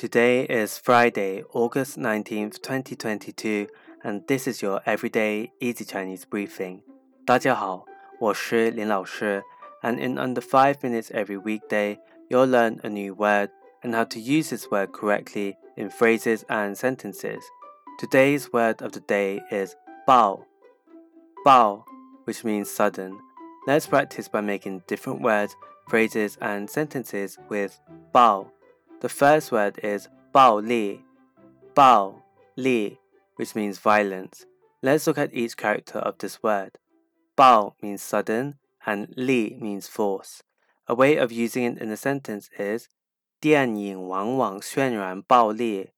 Today is Friday, August 19th, 2022, and this is your everyday easy Chinese briefing. 大家好，我是林老师, and in under 5 minutes every weekday, you'll learn a new word and how to use this word correctly in phrases and sentences. Today's word of the day is bao. Bao, which means sudden. Let's practice by making different words, phrases, and sentences with bao. The first word is 暴力,暴力, which means violence. Let's look at each character of this word. 暴 means sudden and 力 means force. A way of using it in a sentence is 电影往往渲染暴力。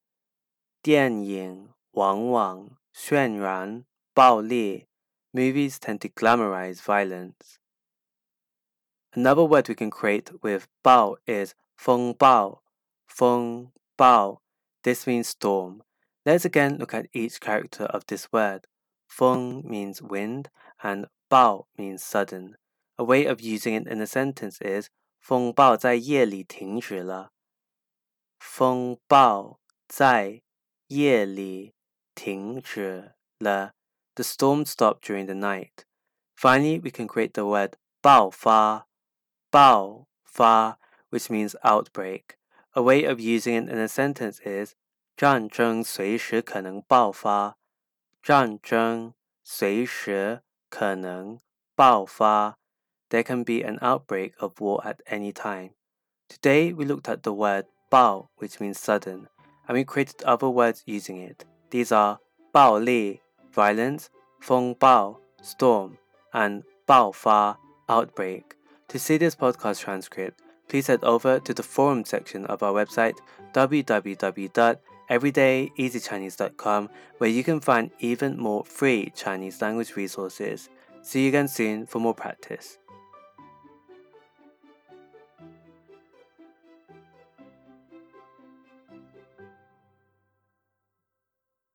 电影往往渲染暴力。Movies tend to glamorize violence. Another word we can create with 暴 is 风暴 风暴. This means storm. Let's again look at each character of this word. 风 means wind and 暴 means sudden. A way of using it in a sentence is 风暴在夜里停止了。风暴在夜里停止了。The storm stopped during the night. Finally, we can create the word 爆发,爆发, which means outbreak. A way of using it in a sentence is 战争随时可能爆发。战争随时可能爆发。There can be an outbreak of war at any time. Today we looked at the word 爆, which means sudden, and we created other words using it. These are 暴力 violence, 风暴 storm, and 爆发 outbreak. To see this podcast transcript, please head over to the forum section of our website www.everydayeasychinese.com where you can find even more free Chinese language resources. See you again soon for more practice.